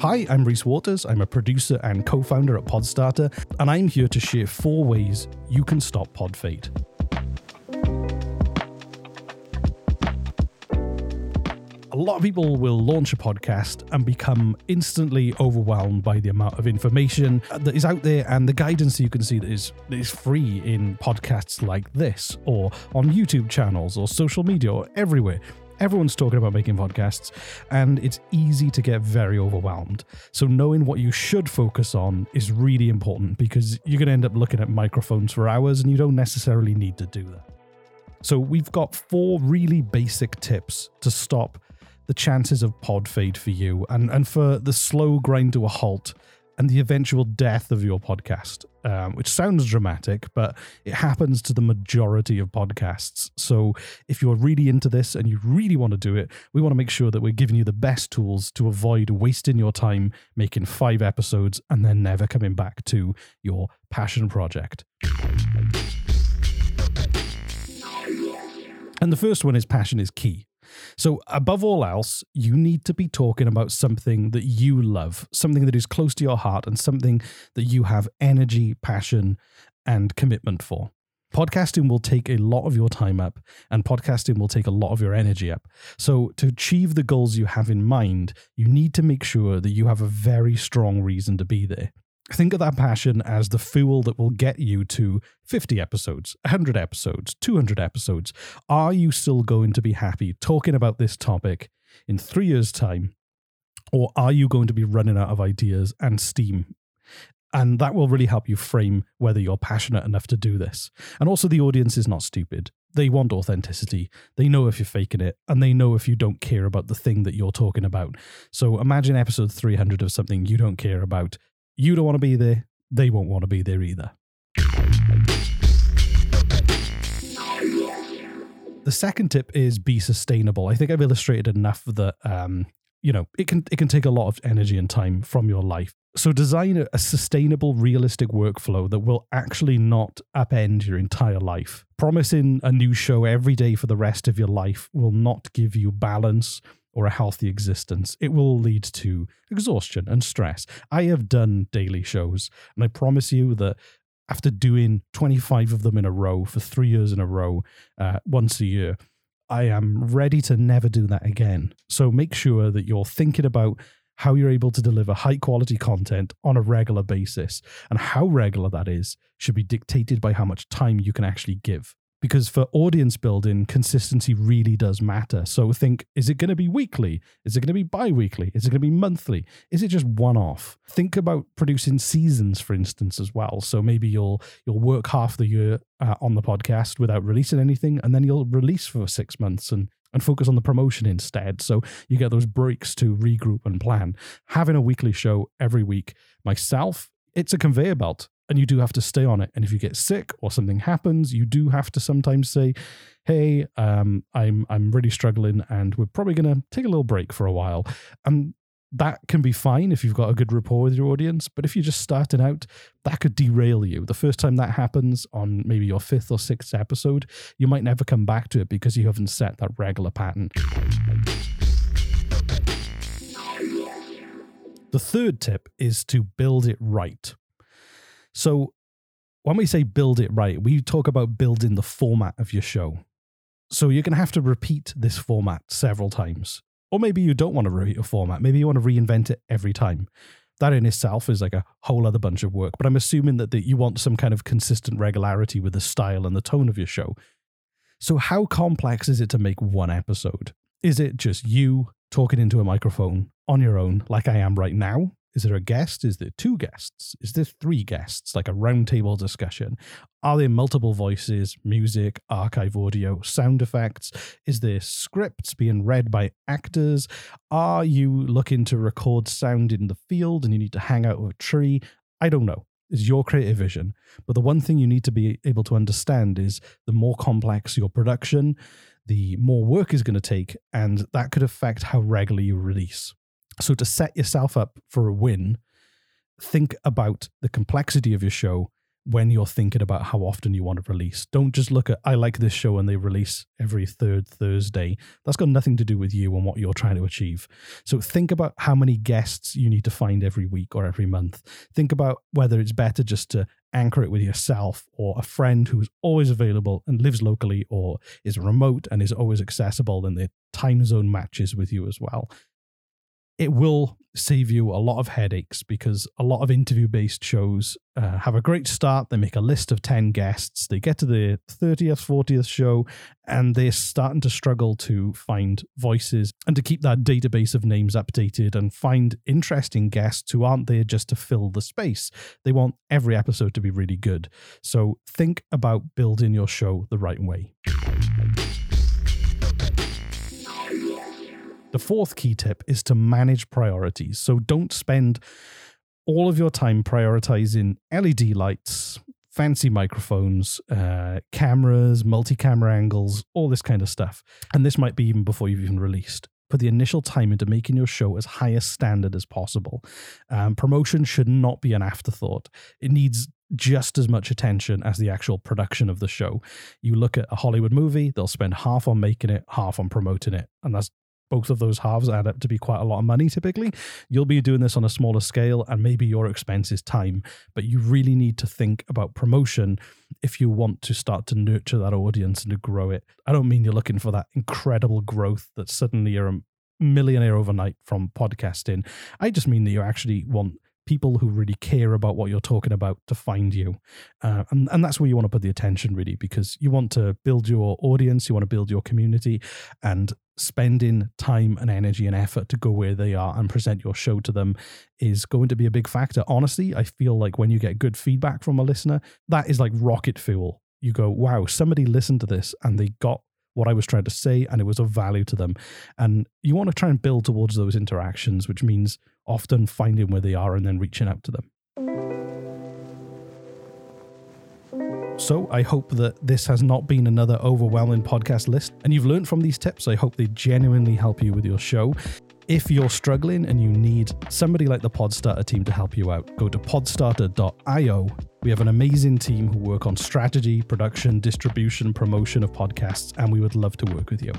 Hi, I'm Reese Waters. I'm a producer and co founder at Podstarter, and I'm here to share four ways you can stop pod fade. A lot of people will launch a podcast and become instantly overwhelmed by the amount of information that is out there and the guidance you can see that is, that is free in podcasts like this, or on YouTube channels, or social media, or everywhere. Everyone's talking about making podcasts, and it's easy to get very overwhelmed. So, knowing what you should focus on is really important because you're going to end up looking at microphones for hours and you don't necessarily need to do that. So, we've got four really basic tips to stop the chances of pod fade for you and, and for the slow grind to a halt and the eventual death of your podcast, um, which sounds dramatic, but it happens to the majority of podcasts. So if you're really into this and you really want to do it, we want to make sure that we're giving you the best tools to avoid wasting your time making five episodes and then never coming back to your passion project. And the first one is passion is key. So, above all else, you need to be talking about something that you love, something that is close to your heart, and something that you have energy, passion, and commitment for. Podcasting will take a lot of your time up, and podcasting will take a lot of your energy up. So, to achieve the goals you have in mind, you need to make sure that you have a very strong reason to be there. Think of that passion as the fuel that will get you to 50 episodes, 100 episodes, 200 episodes. Are you still going to be happy talking about this topic in three years' time? Or are you going to be running out of ideas and steam? And that will really help you frame whether you're passionate enough to do this. And also, the audience is not stupid. They want authenticity. They know if you're faking it, and they know if you don't care about the thing that you're talking about. So imagine episode 300 of something you don't care about you don't want to be there, they won't want to be there either. The second tip is be sustainable. I think I've illustrated enough that um, you know it can it can take a lot of energy and time from your life. So design a, a sustainable, realistic workflow that will actually not upend your entire life. Promising a new show every day for the rest of your life will not give you balance or a healthy existence, it will lead to exhaustion and stress. I have done daily shows, and I promise you that after doing 25 of them in a row for three years in a row, uh, once a year, I am ready to never do that again. So make sure that you're thinking about how you're able to deliver high quality content on a regular basis. And how regular that is should be dictated by how much time you can actually give because for audience building, consistency really does matter. So think is it going to be weekly? Is it going to be bi weekly? Is it going to be monthly? Is it just one off? Think about producing seasons, for instance, as well. So maybe you'll you'll work half the year uh, on the podcast without releasing anything, and then you'll release for six months and and focus on the promotion instead. So you get those breaks to regroup and plan. Having a weekly show every week, myself, it's a conveyor belt and you do have to stay on it. And if you get sick or something happens, you do have to sometimes say, "Hey, um, I'm I'm really struggling, and we're probably going to take a little break for a while." And that can be fine if you've got a good rapport with your audience. But if you're just starting out, that could derail you. The first time that happens on maybe your fifth or sixth episode, you might never come back to it because you haven't set that regular pattern. The third tip is to build it right. So when we say build it right, we talk about building the format of your show. So you're going to have to repeat this format several times. Or maybe you don't want to repeat a format. Maybe you want to reinvent it every time. That in itself is like a whole other bunch of work. But I'm assuming that, that you want some kind of consistent regularity with the style and the tone of your show. So, how complex is it to make one episode? Is it just you talking into a microphone on your own, like I am right now? Is there a guest? Is there two guests? Is there three guests? Like a roundtable discussion? Are there multiple voices, music, archive audio, sound effects? Is there scripts being read by actors? Are you looking to record sound in the field and you need to hang out with a tree? I don't know. It's your creative vision. But the one thing you need to be able to understand is the more complex your production, the more work is going to take, and that could affect how regularly you release. So to set yourself up for a win, think about the complexity of your show when you're thinking about how often you want to release. Don't just look at, I like this show and they release every third Thursday. That's got nothing to do with you and what you're trying to achieve. So think about how many guests you need to find every week or every month. Think about whether it's better just to anchor it with yourself or a friend who's always available and lives locally or is remote and is always accessible and the time zone matches with you as well it will save you a lot of headaches because a lot of interview based shows uh, have a great start. They make a list of 10 guests. They get to the 30th, 40th show, and they're starting to struggle to find voices and to keep that database of names updated and find interesting guests who aren't there just to fill the space. They want every episode to be really good. So think about building your show the right way. Fourth key tip is to manage priorities. So don't spend all of your time prioritizing LED lights, fancy microphones, uh, cameras, multi camera angles, all this kind of stuff. And this might be even before you've even released. Put the initial time into making your show as high a standard as possible. Um, promotion should not be an afterthought. It needs just as much attention as the actual production of the show. You look at a Hollywood movie, they'll spend half on making it, half on promoting it. And that's both of those halves add up to be quite a lot of money typically. You'll be doing this on a smaller scale, and maybe your expense is time, but you really need to think about promotion if you want to start to nurture that audience and to grow it. I don't mean you're looking for that incredible growth that suddenly you're a millionaire overnight from podcasting. I just mean that you actually want people who really care about what you're talking about to find you. Uh, and, and that's where you want to put the attention, really, because you want to build your audience, you want to build your community, and spending time and energy and effort to go where they are and present your show to them is going to be a big factor. Honestly, I feel like when you get good feedback from a listener, that is like rocket fuel. You go, wow, somebody listened to this and they got what I was trying to say and it was of value to them. And you want to try and build towards those interactions, which means often finding where they are and then reaching out to them. So, I hope that this has not been another overwhelming podcast list and you've learned from these tips. I hope they genuinely help you with your show. If you're struggling and you need somebody like the Podstarter team to help you out, go to podstarter.io. We have an amazing team who work on strategy, production, distribution, promotion of podcasts, and we would love to work with you.